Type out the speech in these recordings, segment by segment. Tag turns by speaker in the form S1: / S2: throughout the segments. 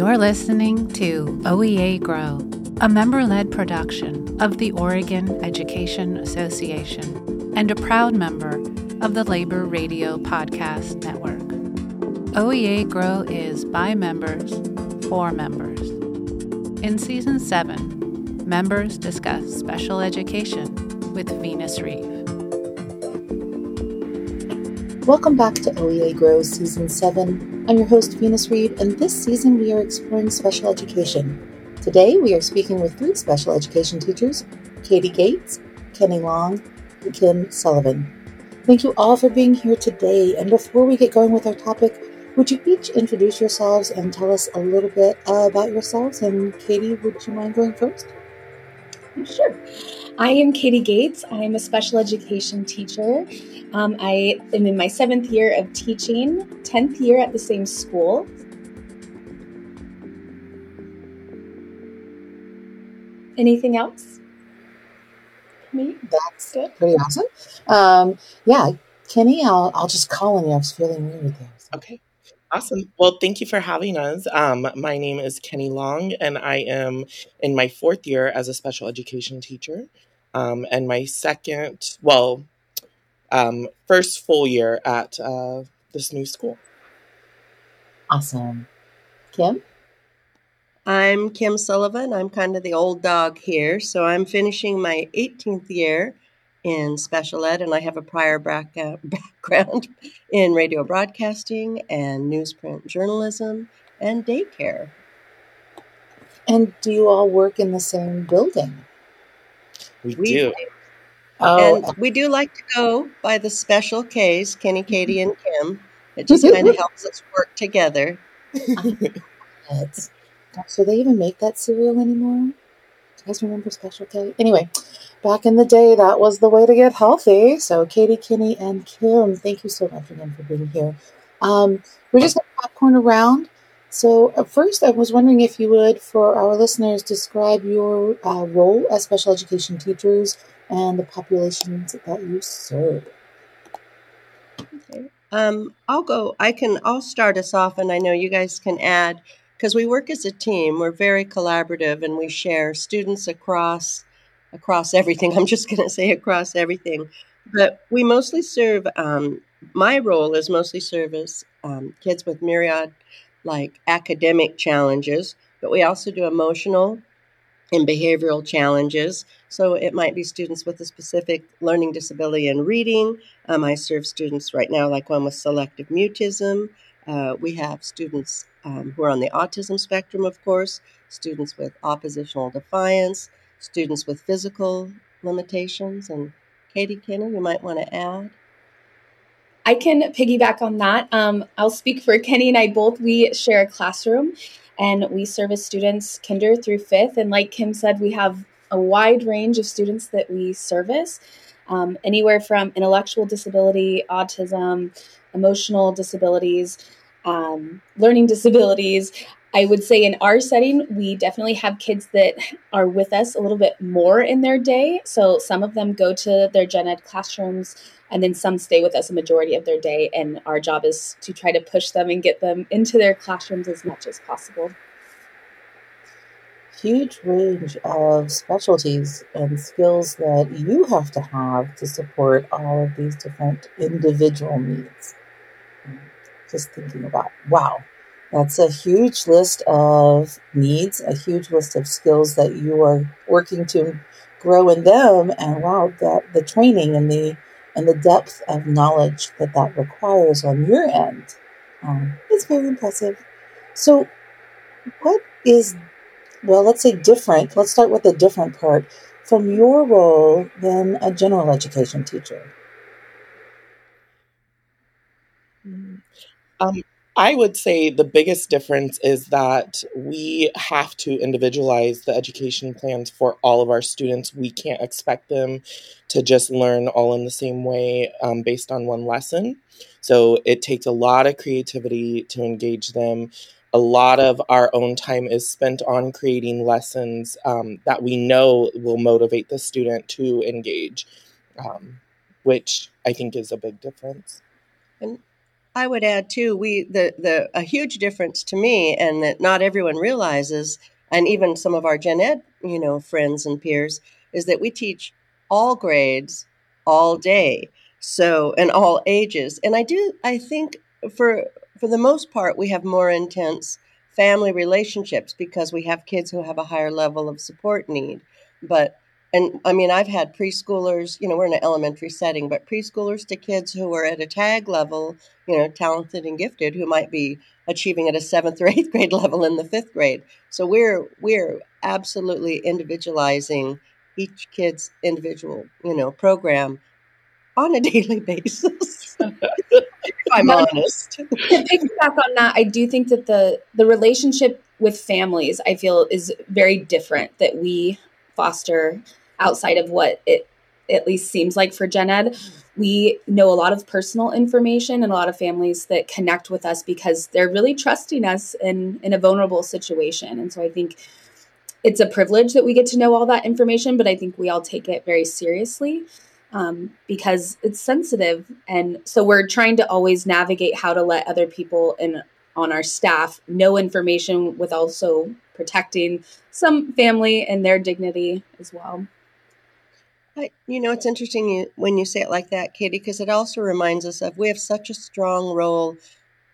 S1: You're listening to OEA Grow, a member led production of the Oregon Education Association and a proud member of the Labor Radio Podcast Network. OEA Grow is by members for members. In Season 7, members discuss special education with Venus Reeve.
S2: Welcome back to OEA Grow Season 7. I'm your host, Venus Reed, and this season we are exploring special education. Today we are speaking with three special education teachers Katie Gates, Kenny Long, and Kim Sullivan. Thank you all for being here today. And before we get going with our topic, would you each introduce yourselves and tell us a little bit about yourselves? And Katie, would you mind going first?
S3: Sure. I am Katie Gates. I'm a special education teacher. Um, I am in my seventh year of teaching, 10th year at the same school. Anything else?
S2: Me? That's Good. pretty awesome. Um, yeah, Kenny, I'll, I'll just call on you. I was feeling weird with this.
S4: Okay. Awesome. Well, thank you for having us. Um, my name is Kenny Long, and I am in my fourth year as a special education teacher. Um, and my second, well, um, first full year at uh, this new school.
S2: Awesome. Kim?
S5: I'm Kim Sullivan. I'm kind of the old dog here. So I'm finishing my 18th year in special ed, and I have a prior uh, background in radio broadcasting and newsprint journalism and daycare.
S2: And do you all work in the same building?
S4: We, we do.
S5: Oh. And we do like to go by the special K's, Kenny, Katie, and Kim. It just kind of helps us work together.
S2: so they even make that cereal anymore? Do you guys remember Special K? Anyway, back in the day, that was the way to get healthy. So, Katie, Kenny, and Kim, thank you so much again for being here. Um, we're just going to popcorn around. So, first, I was wondering if you would, for our listeners, describe your uh, role as special education teachers and the populations that you serve.
S5: Okay. Um, I'll go. I can. I'll start us off, and I know you guys can add because we work as a team. We're very collaborative, and we share students across across everything. I'm just going to say across everything. But we mostly serve, um, my role is mostly service um, kids with myriad like academic challenges, but we also do emotional and behavioral challenges. So it might be students with a specific learning disability in reading. Um, I serve students right now, like one with selective mutism. Uh, we have students um, who are on the autism spectrum, of course, students with oppositional defiance, students with physical limitations. And Katie Kenny, you might want to add.
S3: I can piggyback on that. Um, I'll speak for Kenny and I both. We share a classroom and we service students kinder through fifth. And like Kim said, we have a wide range of students that we service, um, anywhere from intellectual disability, autism, emotional disabilities, um, learning disabilities, I would say in our setting, we definitely have kids that are with us a little bit more in their day. So some of them go to their gen ed classrooms, and then some stay with us a majority of their day. And our job is to try to push them and get them into their classrooms as much as possible.
S2: Huge range of specialties and skills that you have to have to support all of these different individual needs. Just thinking about, wow, that's a huge list of needs, a huge list of skills that you are working to grow in them, and wow, that the training and the and the depth of knowledge that that requires on your end um, is very impressive. So, what is well? Let's say different. Let's start with the different part from your role than a general education teacher.
S4: Um, I would say the biggest difference is that we have to individualize the education plans for all of our students. We can't expect them to just learn all in the same way um, based on one lesson. So it takes a lot of creativity to engage them. A lot of our own time is spent on creating lessons um, that we know will motivate the student to engage, um, which I think is a big difference.
S5: And I would add too, we the the a huge difference to me, and that not everyone realizes, and even some of our gen ed, you know, friends and peers, is that we teach all grades all day, so and all ages. And I do, I think for for the most part, we have more intense family relationships because we have kids who have a higher level of support need. But and I mean, I've had preschoolers, you know, we're in an elementary setting, but preschoolers to kids who are at a tag level, you know, talented and gifted, who might be achieving at a seventh or eighth grade level in the fifth grade. So we're we're absolutely individualizing each kid's individual, you know, program on a daily basis. if I'm honest. To
S3: piggyback on that, I do think that the the relationship with families, I feel, is very different. That we foster outside of what it at least seems like for gen ed we know a lot of personal information and a lot of families that connect with us because they're really trusting us in in a vulnerable situation. And so i think it's a privilege that we get to know all that information but i think we all take it very seriously um, because it's sensitive. And so we're trying to always navigate how to let other people in on our staff know information with also protecting some family and their dignity as well
S5: I, you know, it's interesting you, when you say it like that, Katie, because it also reminds us of we have such a strong role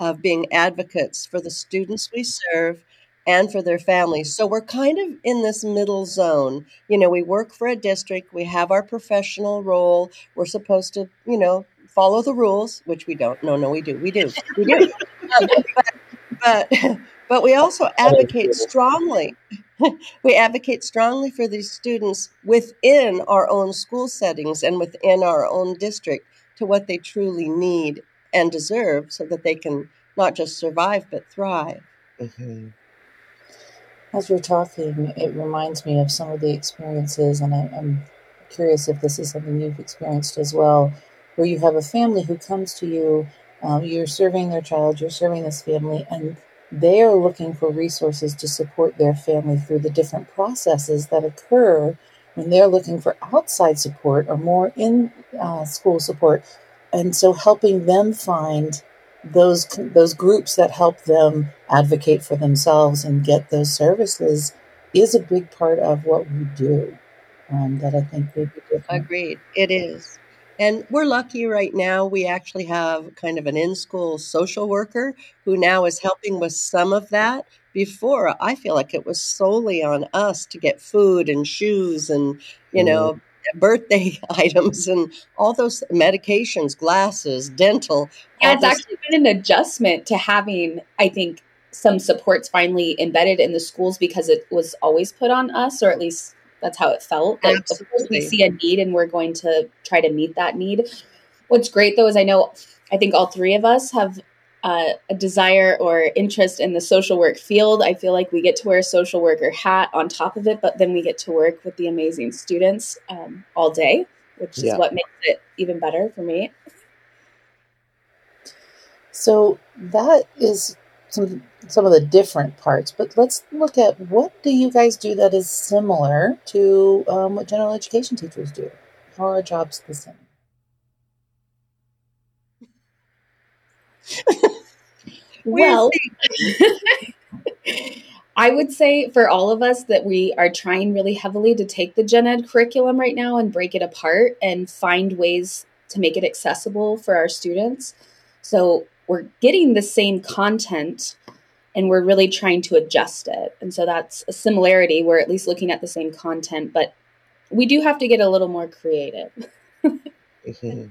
S5: of being advocates for the students we serve and for their families. So we're kind of in this middle zone. You know, we work for a district, we have our professional role, we're supposed to, you know, follow the rules, which we don't. No, no, we do. We do. We do. Um, but, but but we also advocate strongly we advocate strongly for these students within our own school settings and within our own district to what they truly need and deserve so that they can not just survive but thrive. Mm-hmm.
S2: As you're talking, it reminds me of some of the experiences, and I, am curious if this is something you've experienced as well, where you have a family who comes to you, um, you're serving their child, you're serving this family, and they are looking for resources to support their family through the different processes that occur when they're looking for outside support or more in uh, school support. And so helping them find those those groups that help them advocate for themselves and get those services is a big part of what we do. Um, that I think would be different.
S5: Agreed. It is. And we're lucky right now. We actually have kind of an in school social worker who now is helping with some of that. Before, I feel like it was solely on us to get food and shoes and, you mm-hmm. know, birthday items and all those medications, glasses, dental.
S3: Yeah, it's actually been an adjustment to having, I think, some supports finally embedded in the schools because it was always put on us, or at least that's how it felt. That of course we see a need and we're going to try to meet that need. What's great though is I know I think all three of us have uh, a desire or interest in the social work field. I feel like we get to wear a social worker hat on top of it, but then we get to work with the amazing students um, all day, which is yeah. what makes it even better for me.
S2: So that is some some of the different parts, but let's look at what do you guys do that is similar to um, what general education teachers do? How are our jobs the same?
S3: well, I would say for all of us that we are trying really heavily to take the gen ed curriculum right now and break it apart and find ways to make it accessible for our students. So we're getting the same content and we're really trying to adjust it. And so that's a similarity. We're at least looking at the same content, but we do have to get a little more creative.
S5: mm-hmm.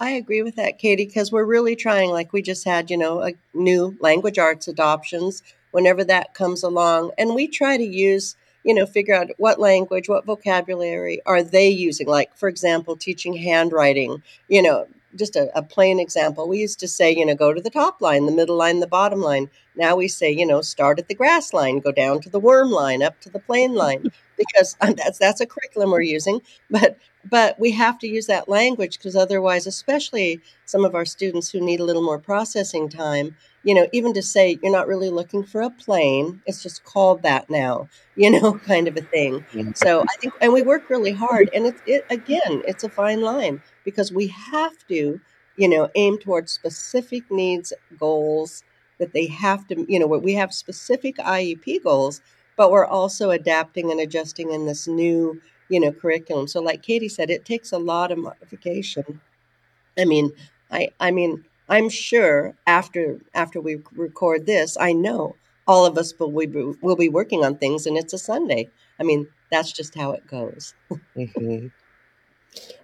S5: I agree with that, Katie, because we're really trying, like we just had, you know, a new language arts adoptions whenever that comes along. And we try to use, you know, figure out what language, what vocabulary are they using. Like, for example, teaching handwriting, you know, just a, a, plain example. We used to say, you know, go to the top line, the middle line, the bottom line. Now we say, you know, start at the grass line, go down to the worm line, up to the plane line, because uh, that's that's a curriculum we're using. But but we have to use that language because otherwise, especially some of our students who need a little more processing time, you know, even to say you're not really looking for a plane, it's just called that now, you know, kind of a thing. So I think, and we work really hard, and it's, it again, it's a fine line because we have to you know, aim towards specific needs goals that they have to, you know, we have specific IEP goals, but we're also adapting and adjusting in this new, you know, curriculum. So like Katie said, it takes a lot of modification. I mean, I I mean, I'm sure after after we record this, I know all of us will be, will be working on things and it's a Sunday. I mean, that's just how it goes.
S4: mm-hmm.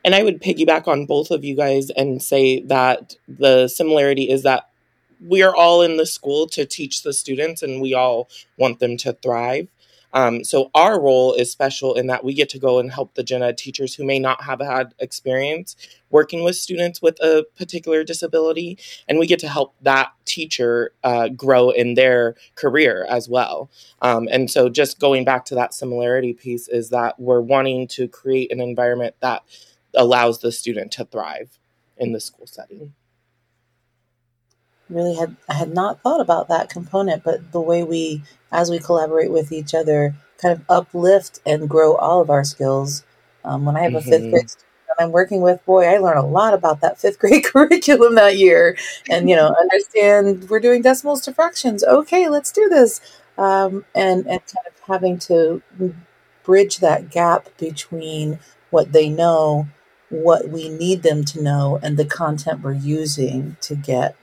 S4: And I would piggyback on both of you guys and say that the similarity is that we are all in the school to teach the students and we all want them to thrive. Um, so our role is special in that we get to go and help the gen ed teachers who may not have had experience working with students with a particular disability, and we get to help that teacher uh, grow in their career as well. Um, and so, just going back to that similarity piece, is that we're wanting to create an environment that allows the student to thrive in the school setting
S2: really had I had not thought about that component, but the way we, as we collaborate with each other, kind of uplift and grow all of our skills. Um, when I have mm-hmm. a fifth mm-hmm. grade student I'm working with, boy, I learn a lot about that fifth grade curriculum that year, and you know, understand we're doing decimals to fractions. Okay, let's do this, um, and and kind of having to bridge that gap between what they know what we need them to know and the content we're using to get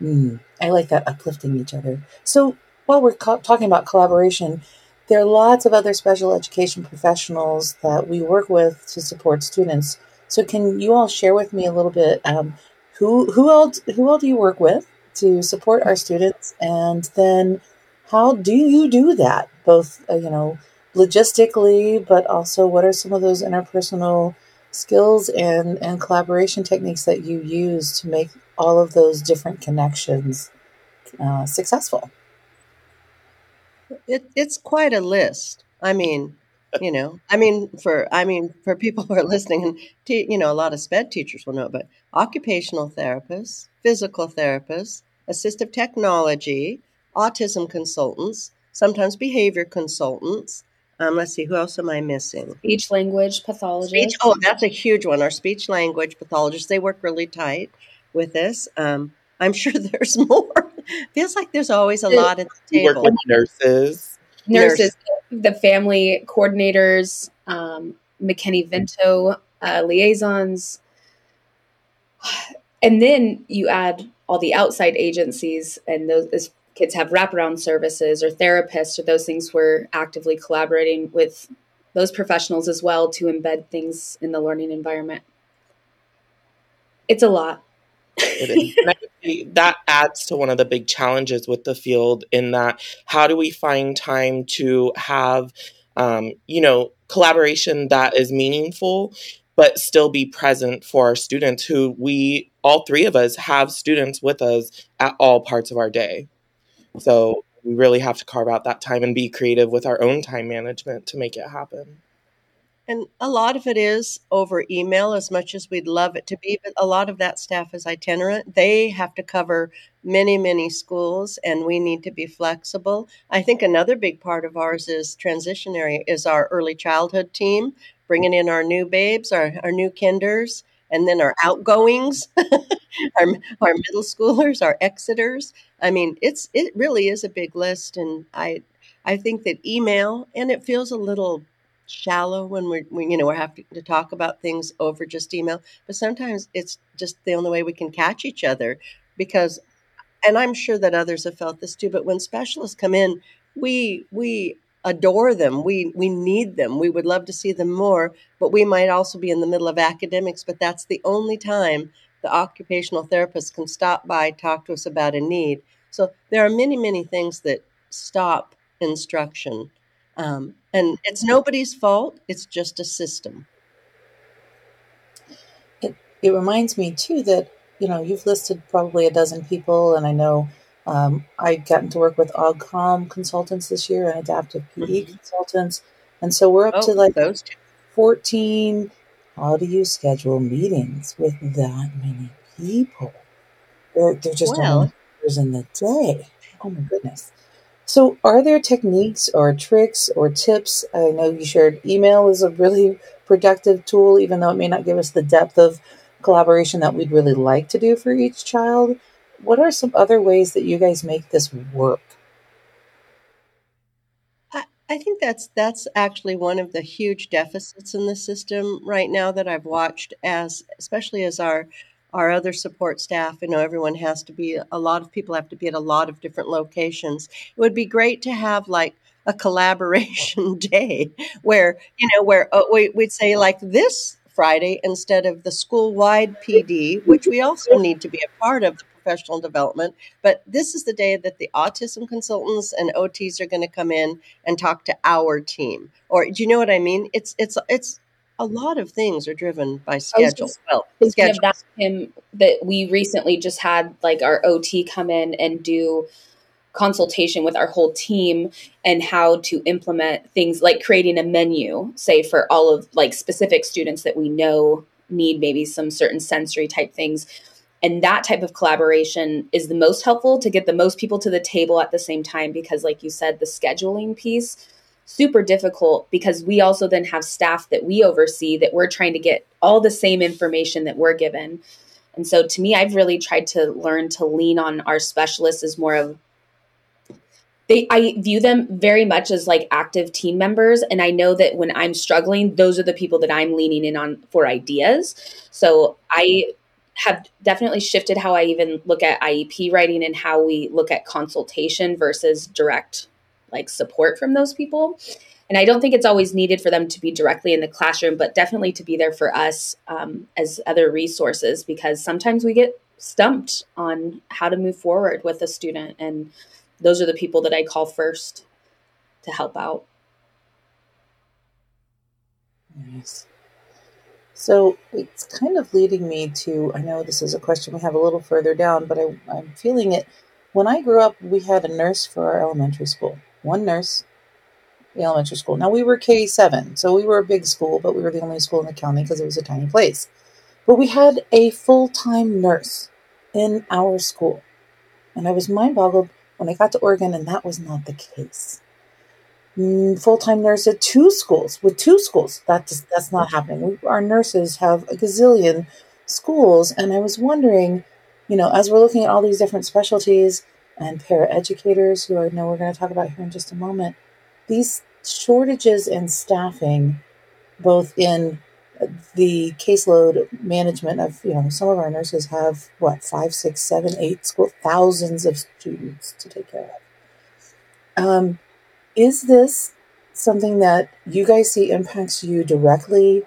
S2: Mm, I like that uplifting each other. So while we're co- talking about collaboration, there are lots of other special education professionals that we work with to support students. So can you all share with me a little bit um, who who else who all do you work with to support our students, and then how do you do that? Both uh, you know logistically, but also what are some of those interpersonal skills and, and collaboration techniques that you use to make all of those different connections uh, successful?
S5: It, it's quite a list. I mean, you know, I mean, for I mean, for people who are listening, and te- you know, a lot of SPED teachers will know, but occupational therapists, physical therapists, assistive technology, autism consultants, sometimes behavior consultants, um, let's see, who else am I missing?
S3: Speech language pathologist.
S5: Speech, oh, that's a huge one. Our speech language pathologists, they work really tight with this. Um, I'm sure there's more. Feels like there's always a lot at the table.
S4: Work with nurses.
S3: Nurses, the family coordinators, um, McKinney Vento uh, liaisons. And then you add all the outside agencies and those kids have wraparound services or therapists or those things, we're actively collaborating with those professionals as well to embed things in the learning environment. It's a lot.
S4: that adds to one of the big challenges with the field in that how do we find time to have um, you know collaboration that is meaningful but still be present for our students who we all three of us have students with us at all parts of our day so we really have to carve out that time and be creative with our own time management to make it happen.
S5: And a lot of it is over email, as much as we'd love it to be. But a lot of that staff is itinerant. They have to cover many, many schools, and we need to be flexible. I think another big part of ours is transitionary, is our early childhood team, bringing in our new babes, our, our new kinders, and then our outgoings, our, our middle schoolers, our exiters. I mean, it's it really is a big list, and I I think that email and it feels a little shallow when we're we, you know we're having to talk about things over just email, but sometimes it's just the only way we can catch each other because, and I'm sure that others have felt this too. But when specialists come in, we we adore them. We we need them. We would love to see them more, but we might also be in the middle of academics, but that's the only time the occupational therapist can stop by, talk to us about a need. So there are many, many things that stop instruction. Um, and it's nobody's fault, it's just a system.
S2: It, it reminds me, too, that, you know, you've listed probably a dozen people, and I know um, I've gotten to work with AugCom consultants this year and adaptive PE mm-hmm. consultants. And so we're up oh, to like those 14. How do you schedule meetings with that many people? They're, they're just well, hours in the day. Oh my goodness. So, are there techniques or tricks or tips? I know you shared email is a really productive tool, even though it may not give us the depth of collaboration that we'd really like to do for each child. What are some other ways that you guys make this work?
S5: I think that's that's actually one of the huge deficits in the system right now that I've watched as especially as our our other support staff, you know, everyone has to be a lot of people have to be at a lot of different locations. It would be great to have like a collaboration day where, you know, where uh, we, we'd say like this Friday instead of the school wide PD, which we also need to be a part of the professional development. But this is the day that the autism consultants and OTs are going to come in and talk to our team. Or do you know what I mean? It's it's it's a lot of things are driven by schedule. Well,
S3: schedule. That him that we recently just had like our OT come in and do consultation with our whole team and how to implement things like creating a menu, say for all of like specific students that we know need maybe some certain sensory type things and that type of collaboration is the most helpful to get the most people to the table at the same time because like you said the scheduling piece super difficult because we also then have staff that we oversee that we're trying to get all the same information that we're given. And so to me i've really tried to learn to lean on our specialists as more of they i view them very much as like active team members. And i know that when i'm struggling those are the people that i'm leaning in on for ideas. So i have definitely shifted how I even look at IEP writing and how we look at consultation versus direct like support from those people. And I don't think it's always needed for them to be directly in the classroom, but definitely to be there for us um, as other resources because sometimes we get stumped on how to move forward with a student. And those are the people that I call first to help out.
S2: Nice. So it's kind of leading me to I know this is a question we have a little further down, but I, I'm feeling it. When I grew up, we had a nurse for our elementary school, one nurse, the elementary school. Now we were K 7, so we were a big school, but we were the only school in the county because it was a tiny place. But we had a full time nurse in our school. And I was mind boggled when I got to Oregon, and that was not the case. Full-time nurse at two schools with two schools. That's that's not happening. We, our nurses have a gazillion schools and i was wondering you know as we're looking at all these different specialties and paraeducators who i know we're going to talk about here in just a moment these shortages in staffing both in the caseload management of you know some of our nurses have what five six seven eight school thousands of students to take care of. Um, is this something that you guys see impacts you directly?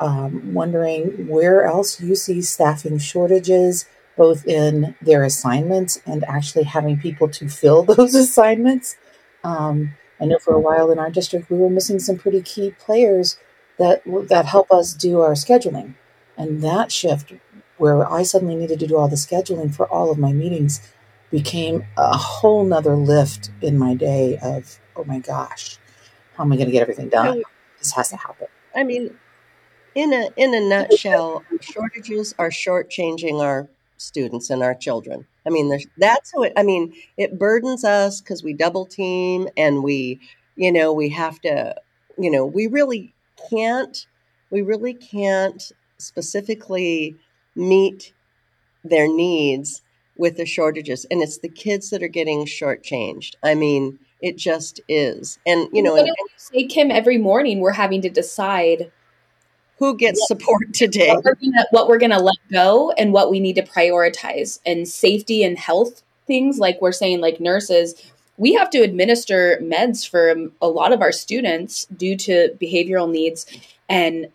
S2: Um, wondering where else you see staffing shortages, both in their assignments and actually having people to fill those assignments. Um, I know for a while in our district we were missing some pretty key players that that help us do our scheduling, and that shift where I suddenly needed to do all the scheduling for all of my meetings became a whole nother lift in my day of oh my gosh, how am I going to get everything done? This has to happen.
S5: I mean, in a in a nutshell, shortages are shortchanging our students and our children. I mean, that's how it. I mean, it burdens us because we double team and we, you know, we have to, you know, we really can't, we really can't specifically meet their needs with the shortages, and it's the kids that are getting shortchanged. I mean, it just is. And, you know, and,
S3: you say, Kim, every morning we're having to decide
S5: who gets what, support today,
S3: what we're going to let go and what we need to prioritize. And safety and health things, like we're saying, like nurses, we have to administer meds for a lot of our students due to behavioral needs. And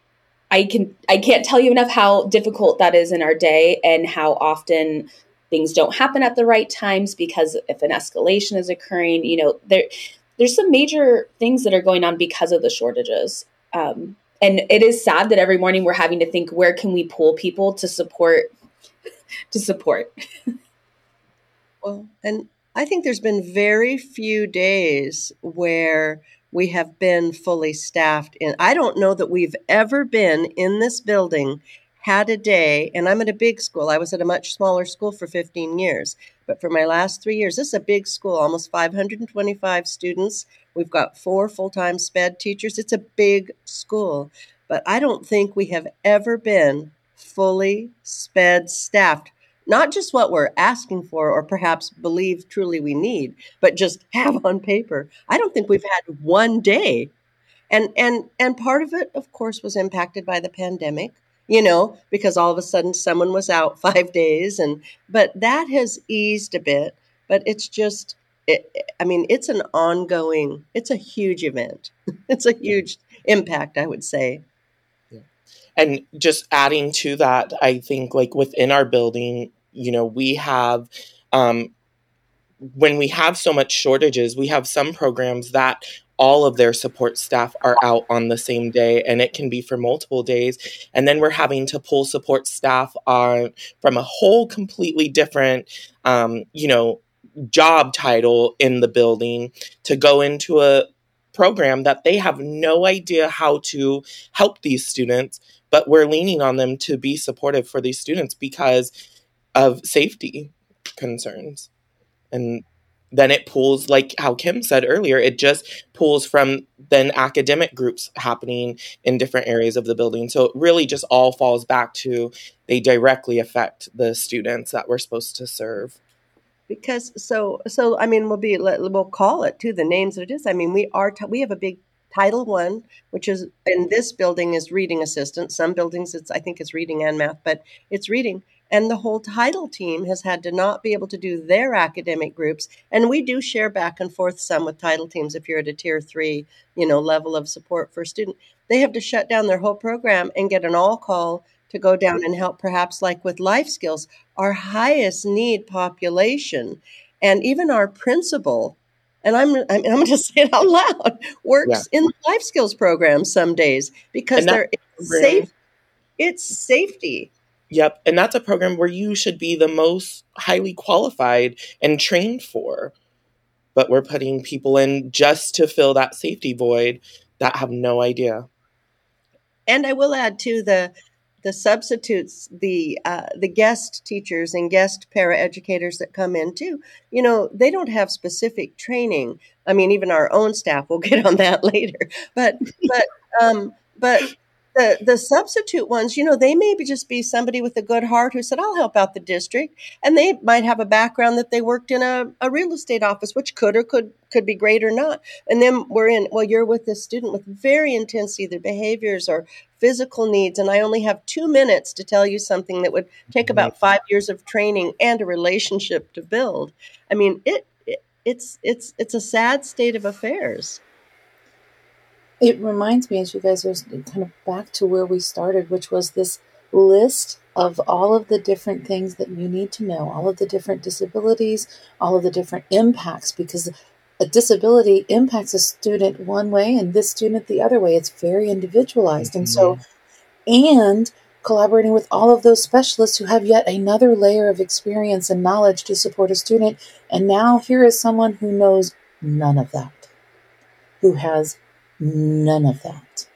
S3: I can I can't tell you enough how difficult that is in our day and how often things don't happen at the right times because if an escalation is occurring, you know, there there's some major things that are going on because of the shortages. Um, and it is sad that every morning we're having to think where can we pull people to support to support.
S5: well, and I think there's been very few days where we have been fully staffed in I don't know that we've ever been in this building had a day, and I'm at a big school. I was at a much smaller school for 15 years, but for my last three years, this is a big school, almost 525 students. We've got four full time SPED teachers. It's a big school, but I don't think we have ever been fully sped staffed not just what we're asking for or perhaps believe truly we need, but just have on paper. I don't think we've had one day. And and and part of it of course was impacted by the pandemic, you know, because all of a sudden someone was out 5 days and but that has eased a bit, but it's just it, I mean, it's an ongoing, it's a huge event. it's a huge impact, I would say.
S4: And just adding to that i think like within our building you know, we have, um, when we have so much shortages, we have some programs that all of their support staff are out on the same day and it can be for multiple days and then we're having to pull support staff on from a whole completely different um, you know job title in the building to go into a program that they have no idea how to help these students but we're leaning on them to be supportive for these students because of safety concerns. And then it pulls, like how Kim said earlier, it just pulls from then academic groups happening in different areas of the building. So it really just all falls back to they directly affect the students that we're supposed to serve.
S5: Because so so I mean we'll be we'll call it to the names that it is. I mean we are t- we have a big Title One, which is in this building is reading assistant. Some buildings it's I think it's reading and math, but it's reading and the whole title team has had to not be able to do their academic groups. And we do share back and forth some with title teams if you're at a tier three you know level of support for a student. They have to shut down their whole program and get an all call to go down and help perhaps like with life skills our highest need population. And even our principal and I'm I'm, I'm going to say it out loud works yeah. in the life skills program some days because they're safe it's safety
S4: Yep. And that's a program where you should be the most highly qualified and trained for. But we're putting people in just to fill that safety void that have no idea.
S5: And I will add to the the substitutes, the uh, the guest teachers and guest paraeducators that come in too. You know, they don't have specific training. I mean, even our own staff. We'll get on that later. But but um, but the the substitute ones, you know, they maybe just be somebody with a good heart who said, "I'll help out the district," and they might have a background that they worked in a, a real estate office, which could or could could be great or not. And then we're in. Well, you're with this student with very intense either behaviors or physical needs, and I only have two minutes to tell you something that would take about mm-hmm. five years of training and a relationship to build. I mean, it, it it's it's it's a sad state of affairs.
S2: It reminds me, as you guys are kind of back to where we started, which was this list of all of the different things that you need to know, all of the different disabilities, all of the different impacts, because a disability impacts a student one way and this student the other way. It's very individualized. And so, mm-hmm. and collaborating with all of those specialists who have yet another layer of experience and knowledge to support a student. And now here is someone who knows none of that, who has None of that.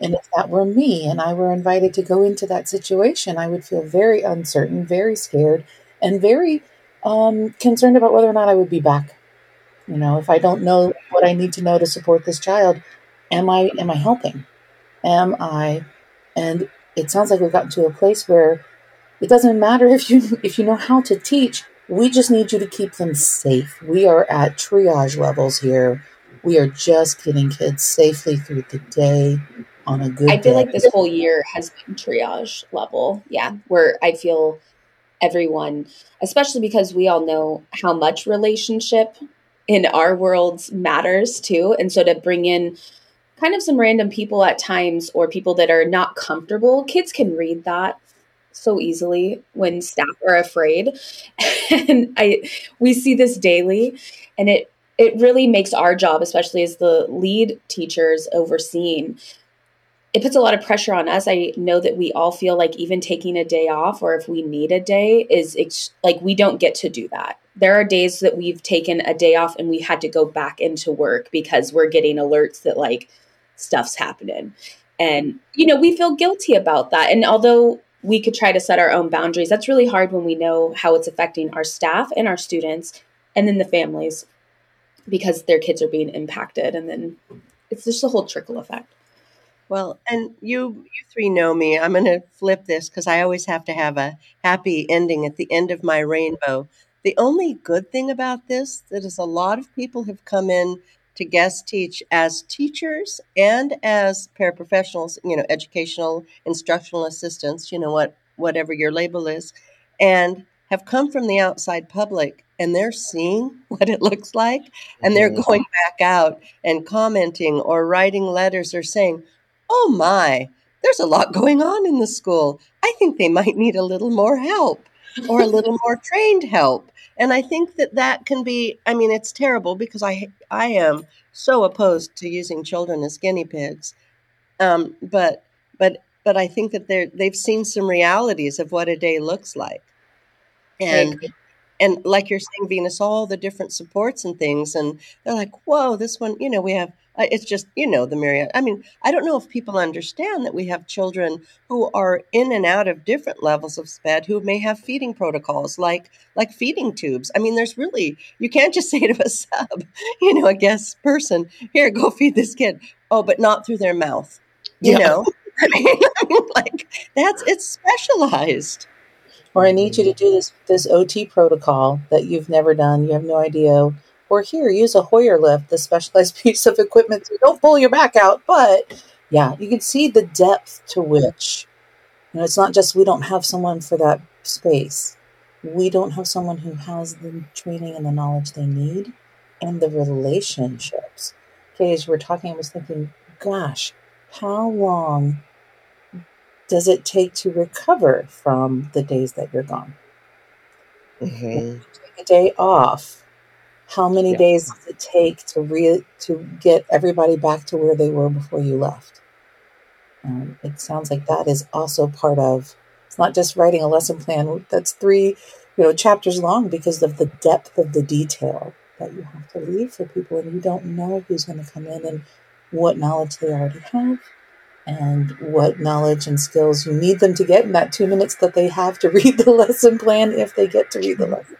S2: And if that were me and I were invited to go into that situation, I would feel very uncertain, very scared, and very um, concerned about whether or not I would be back. You know, if I don't know what I need to know to support this child, am I am I helping? Am I? And it sounds like we've gotten to a place where it doesn't matter if you if you know how to teach. We just need you to keep them safe. We are at triage levels here we are just getting kids safely through the day on a good
S3: I feel
S2: day.
S3: like this whole year has been triage level. Yeah, where I feel everyone, especially because we all know how much relationship in our worlds matters too. And so to bring in kind of some random people at times or people that are not comfortable, kids can read that so easily when staff are afraid. and I we see this daily and it it really makes our job, especially as the lead teachers overseeing, it puts a lot of pressure on us. I know that we all feel like even taking a day off or if we need a day is ex- like we don't get to do that. There are days that we've taken a day off and we had to go back into work because we're getting alerts that like stuff's happening. And, you know, we feel guilty about that. And although we could try to set our own boundaries, that's really hard when we know how it's affecting our staff and our students and then the families because their kids are being impacted and then it's just a whole trickle effect
S5: Well, and you you three know me. I'm going to flip this because I always have to have a happy ending at the end of my rainbow. The only good thing about this that is a lot of people have come in to guest teach as teachers and as paraprofessionals, you know, educational instructional assistants, you know what whatever your label is, and have come from the outside public and they're seeing what it looks like and they're mm-hmm. going back out and commenting or writing letters or saying, oh my, there's a lot going on in the school. I think they might need a little more help or a little more trained help. And I think that that can be, I mean, it's terrible because I, I am so opposed to using children as guinea pigs. Um, but, but, but I think that they're, they've seen some realities of what a day looks like. And and like you're saying venus all the different supports and things and they're like whoa this one you know we have uh, it's just you know the myriad. I mean i don't know if people understand that we have children who are in and out of different levels of sped who may have feeding protocols like like feeding tubes. I mean there's really you can't just say to a sub you know a guest person here go feed this kid. Oh but not through their mouth you yeah. know? I mean, I mean like that's it's specialized
S2: or I need you to mm-hmm. do this this OT protocol that you've never done. You have no idea. Or here, use a Hoyer lift, the specialized piece of equipment. So don't pull your back out. But yeah, you can see the depth to which, you know, it's not just we don't have someone for that space. We don't have someone who has the training and the knowledge they need and the relationships. Okay, as we're talking, I was thinking, gosh, how long does it take to recover from the days that you're gone? Mm-hmm. take a day off. How many yeah. days does it take to re- to get everybody back to where they were before you left? Um, it sounds like that is also part of. It's not just writing a lesson plan that's three, you know, chapters long because of the depth of the detail that you have to leave for people, and you don't know who's going to come in and what knowledge they already have and what knowledge and skills you need them to get in that two minutes that they have to read the lesson plan if they get to read the lesson.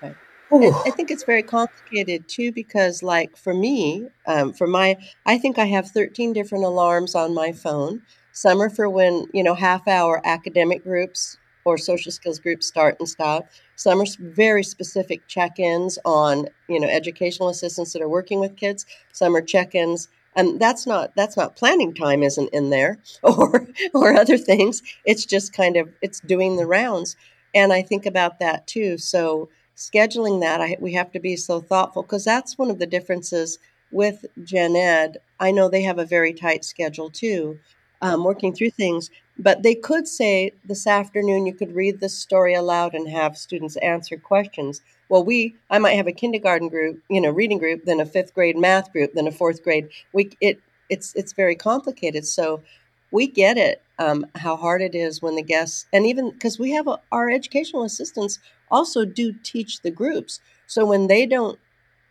S2: Plan.
S5: I think it's very complicated too because, like for me, um, for my, I think I have 13 different alarms on my phone. Some are for when, you know, half hour academic groups or social skills groups start and stop. Some are very specific check ins on, you know, educational assistants that are working with kids. Some are check ins and that's not that's not planning time isn't in there or or other things. It's just kind of it's doing the rounds. And i think about that too. So scheduling that I, we have to be so thoughtful because that's one of the differences with gen ed. I know they have a very tight schedule too um, working through things but they could say this afternoon you could read the story aloud and have students answer questions well we i might have a kindergarten group you know reading group then a fifth grade math group then a fourth grade we it it's it's very complicated. So we get it um, how hard it is when the guests and even because we have a, our educational assistants also do teach the groups. So when they don't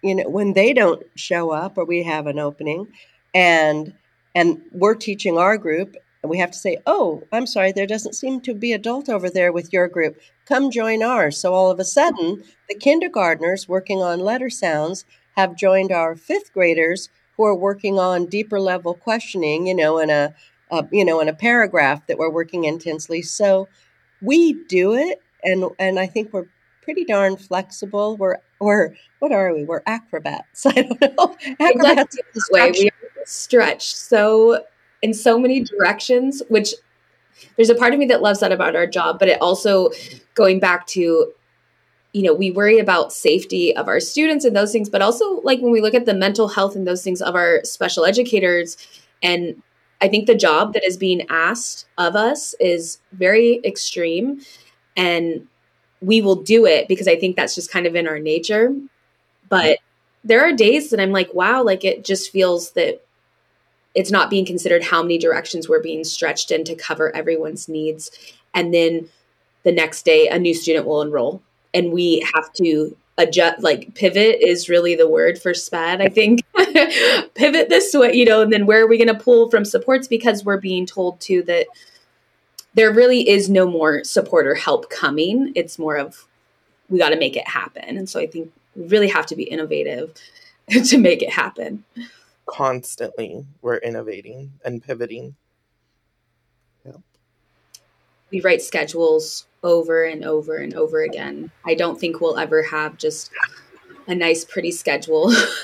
S5: you know when they don't show up or we have an opening and and we're teaching our group and we have to say, oh, I'm sorry, there doesn't seem to be adult over there with your group. Come join ours. So all of a sudden, the kindergartners working on letter sounds have joined our fifth graders who are working on deeper level questioning, you know, in a, a you know, in a paragraph that we're working intensely. So we do it, and and I think we're pretty darn flexible. We're we're what are we? We're acrobats. I don't know. Acrobats
S3: this way. We stretch so in so many mm-hmm. directions, which there's a part of me that loves that about our job, but it also going back to you know we worry about safety of our students and those things but also like when we look at the mental health and those things of our special educators and i think the job that is being asked of us is very extreme and we will do it because i think that's just kind of in our nature but mm-hmm. there are days that i'm like wow like it just feels that it's not being considered how many directions we're being stretched in to cover everyone's needs. And then the next day, a new student will enroll, and we have to adjust like pivot is really the word for sped i think. Pivot this way you know and then where are we going to pull from supports? Because we're being told to that there really is no more support or help coming. It's more of we got to make it happen. And so i think we really have to be innovative to make it happen
S4: constantly we're innovating and pivoting.
S3: We write schedules over and over and over again. I don't think we'll ever have just a nice, pretty schedule.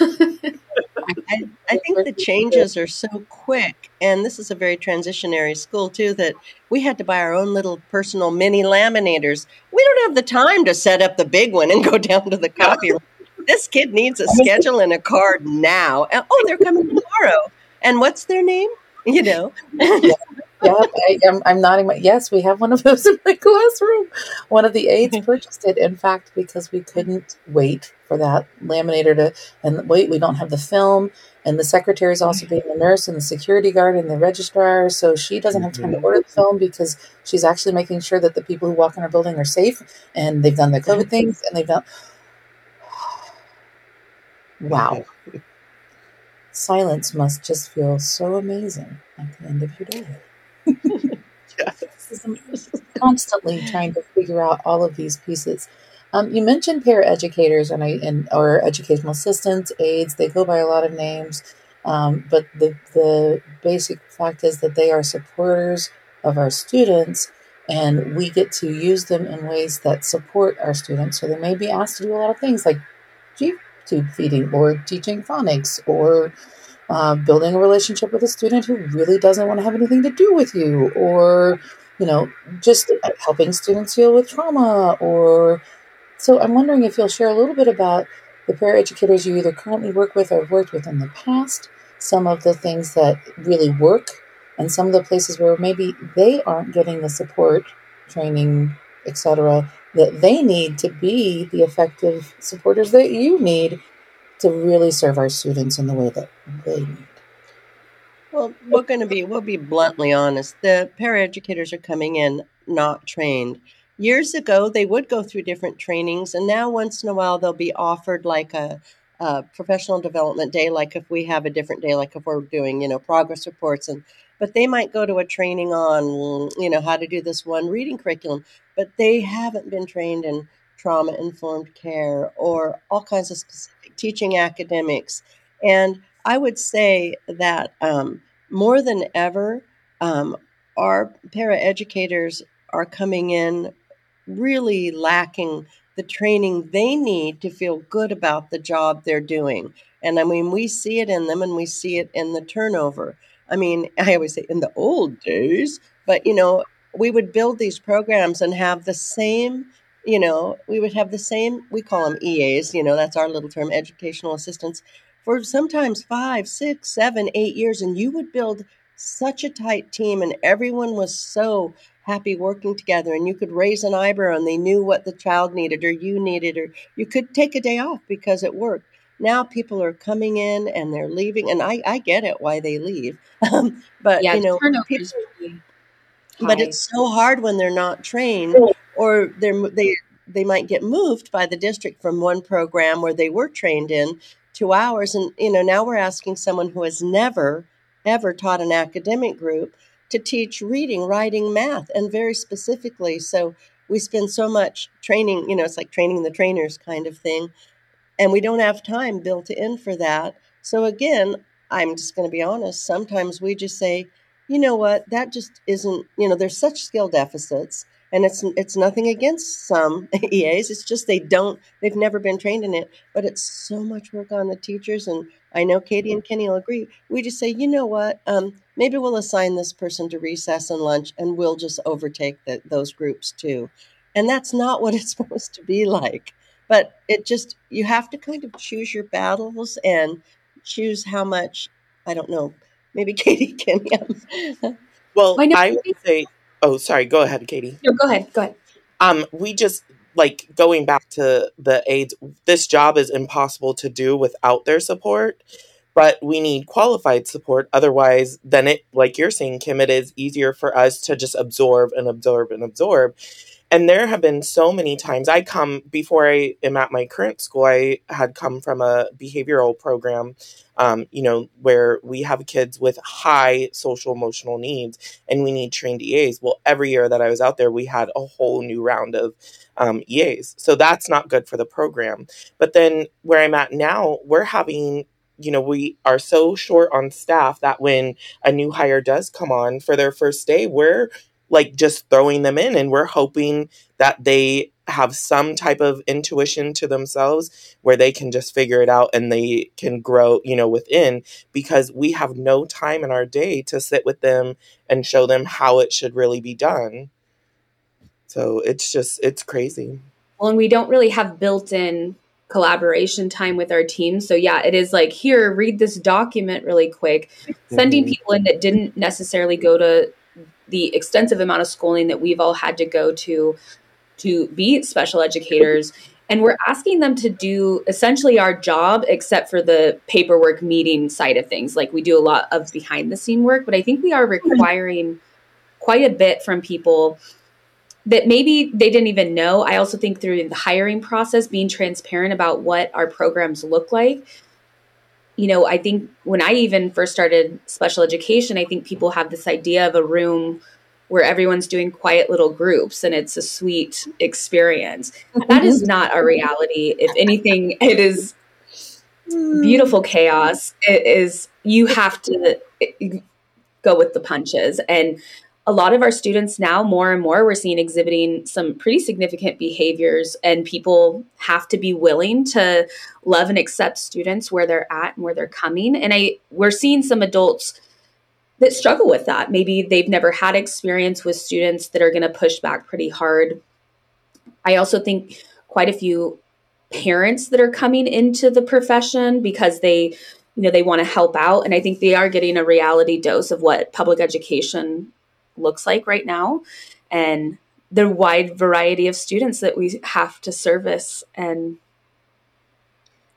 S5: I, I, think the changes are so quick, and this is a very transitionary school too. That we had to buy our own little personal mini laminators. We don't have the time to set up the big one and go down to the copy room. This kid needs a schedule and a card now. Oh, they're coming tomorrow. And what's their name? You know.
S2: yeah, I, am I'm nodding my yes. We have one of those in my classroom. One of the aides purchased it, in fact, because we couldn't wait for that laminator to. And wait, we don't have the film, and the secretary is also being the nurse and the security guard and the registrar, so she doesn't have time to mm-hmm. order the film because she's actually making sure that the people who walk in our building are safe and they've done the COVID things and they've done. Wow. Silence must just feel so amazing at the end of your day. yes. Constantly trying to figure out all of these pieces. Um, you mentioned paraeducators and, I, and or educational assistants, aides. They go by a lot of names, um, but the the basic fact is that they are supporters of our students, and we get to use them in ways that support our students. So they may be asked to do a lot of things like, gee, tube feeding or teaching phonics or uh, building a relationship with a student who really doesn't want to have anything to do with you or you know just helping students deal with trauma or so i'm wondering if you'll share a little bit about the paraeducators you either currently work with or have worked with in the past some of the things that really work and some of the places where maybe they aren't getting the support training etc that they need to be the effective supporters that you need to really serve our students in the way that they need.
S5: Well, we're going to be, we'll be bluntly honest. The paraeducators are coming in not trained. Years ago, they would go through different trainings, and now once in a while, they'll be offered like a, a professional development day, like if we have a different day, like if we're doing, you know, progress reports and but they might go to a training on you know how to do this one reading curriculum but they haven't been trained in trauma informed care or all kinds of specific teaching academics. And i would say that um, more than ever um, our paraeducators are coming in really lacking the training they need to feel good about the job they're doing. And i mean we see it in them and we see it in the turnover I mean, I always say in the old days, but you know, we would build these programs and have the same, you know, we would have the same, we call them EAs, you know, that's our little term, educational assistants, for sometimes five, six, seven, eight years. And you would build such a tight team, and everyone was so happy working together. And you could raise an eyebrow and they knew what the child needed or you needed, or you could take a day off because it worked now people are coming in and they're leaving and i, I get it why they leave um, but yeah, you know people, but it's so hard when they're not trained or they're they they might get moved by the district from one program where they were trained in to ours and you know now we're asking someone who has never ever taught an academic group to teach reading writing math and very specifically so we spend so much training you know it's like training the trainers kind of thing and we don't have time built in for that. So again, I'm just going to be honest. Sometimes we just say, you know what, that just isn't. You know, there's such skill deficits, and it's it's nothing against some EAs. It's just they don't. They've never been trained in it. But it's so much work on the teachers, and I know Katie and Kenny will agree. We just say, you know what, um, maybe we'll assign this person to recess and lunch, and we'll just overtake the, those groups too. And that's not what it's supposed to be like but it just you have to kind of choose your battles and choose how much i don't know maybe katie can
S4: well i would say oh sorry go ahead katie.
S3: No go ahead go ahead.
S4: Um we just like going back to the aides this job is impossible to do without their support but we need qualified support. Otherwise then it like you're saying kim it is easier for us to just absorb and absorb and absorb and there have been so many times I come before I am at my current school. I had come from a behavioral program, um, you know, where we have kids with high social emotional needs and we need trained EAs. Well, every year that I was out there, we had a whole new round of um, EAs. So that's not good for the program. But then where I'm at now, we're having you know, we are so short on staff that when a new hire does come on for their first day, we're like just throwing them in and we're hoping that they have some type of intuition to themselves where they can just figure it out and they can grow, you know, within because we have no time in our day to sit with them and show them how it should really be done. So it's just, it's crazy.
S3: Well, and we don't really have built in collaboration time with our team. So yeah, it is like here, read this document really quick. Mm-hmm. Sending people in that didn't necessarily go to the extensive amount of schooling that we've all had to go to to be special educators. And we're asking them to do essentially our job except for the paperwork meeting side of things. Like we do a lot of behind the scene work but i think we are requiring quite a bit from people that maybe they didn't even know. I also think through the hiring process being transparent about what our programs look like you know, I think when I even first started special education, I think people have this idea of a room where everyone's doing quiet little groups and it's a sweet experience. That is mm-hmm. not our reality. If anything, it is beautiful chaos. It is, you have to go with the punches. And a lot of our students now, more and more, we're seeing exhibiting some pretty significant behaviors, and people have to be willing to love and accept students where they're at and where they're coming. And I, we're seeing some adults that struggle with that. Maybe they've never had experience with students that are going to push back pretty hard. I also think quite a few parents that are coming into the profession because they you know they want to help out and i think they are getting a reality dose of what public education looks like right now and the wide variety of students that we have to service. And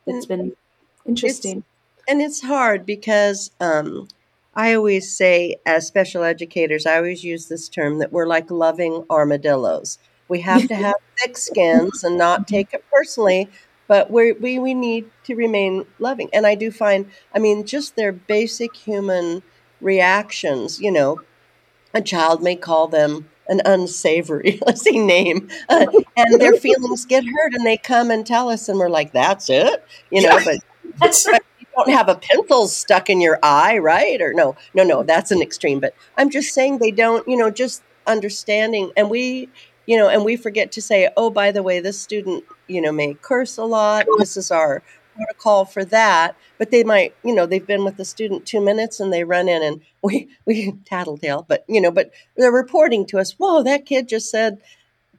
S3: it's been interesting.
S5: It's, and it's hard because um, i always say as special educators i always use this term that we're like loving armadillos. We have to have thick skins and not take it personally but we we we need to remain loving. And i do find i mean just their basic human reactions you know a child may call them an unsavory, let's say, name, uh, and their feelings get hurt, and they come and tell us, and we're like, "That's it," you know. But that's you don't have a pencil stuck in your eye, right? Or no, no, no, that's an extreme. But I'm just saying they don't, you know, just understanding, and we, you know, and we forget to say, "Oh, by the way, this student, you know, may curse a lot. This is our protocol for that, but they might, you know, they've been with the student two minutes and they run in and we we tattletale, but you know, but they're reporting to us, whoa, that kid just said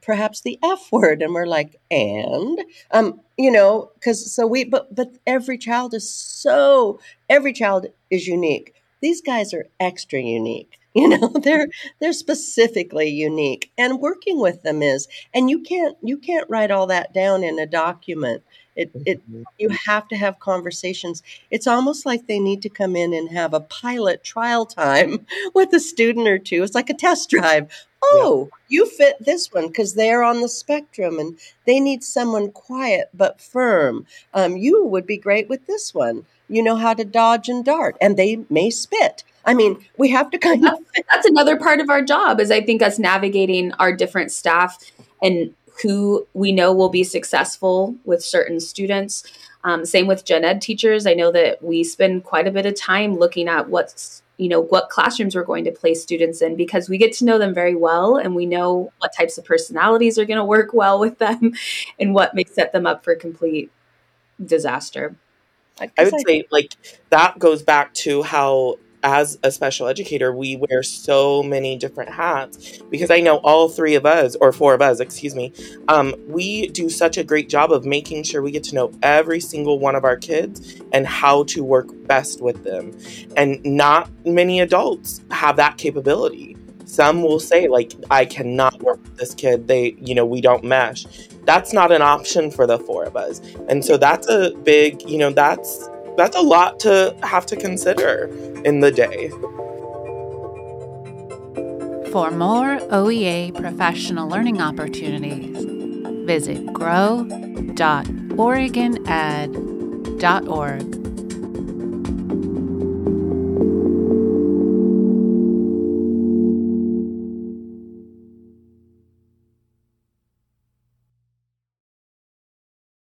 S5: perhaps the F word, and we're like, and um, you know, because so we, but but every child is so every child is unique. These guys are extra unique you know they're they're specifically unique and working with them is and you can't you can't write all that down in a document it, it you have to have conversations. It's almost like they need to come in and have a pilot trial time with a student or two. It's like a test drive. Oh, yeah. you fit this one because they're on the spectrum and they need someone quiet but firm. Um, you would be great with this one. You know how to dodge and dart, and they may spit. I mean, we have to kind of.
S3: That's another part of our job, is I think us navigating our different staff and who we know will be successful with certain students. Um, same with gen ed teachers. I know that we spend quite a bit of time looking at what's you know what classrooms we're going to place students in because we get to know them very well and we know what types of personalities are going to work well with them and what may set them up for complete disaster.
S4: I would say like that goes back to how as a special educator, we wear so many different hats because I know all three of us, or four of us, excuse me, um, we do such a great job of making sure we get to know every single one of our kids and how to work best with them. And not many adults have that capability. Some will say, like, I cannot work with this kid. They, you know, we don't mesh. That's not an option for the four of us. And so that's a big, you know, that's that's a lot to have to consider in the day.
S1: For more OEA professional learning opportunities, visit grow.oregoned.org.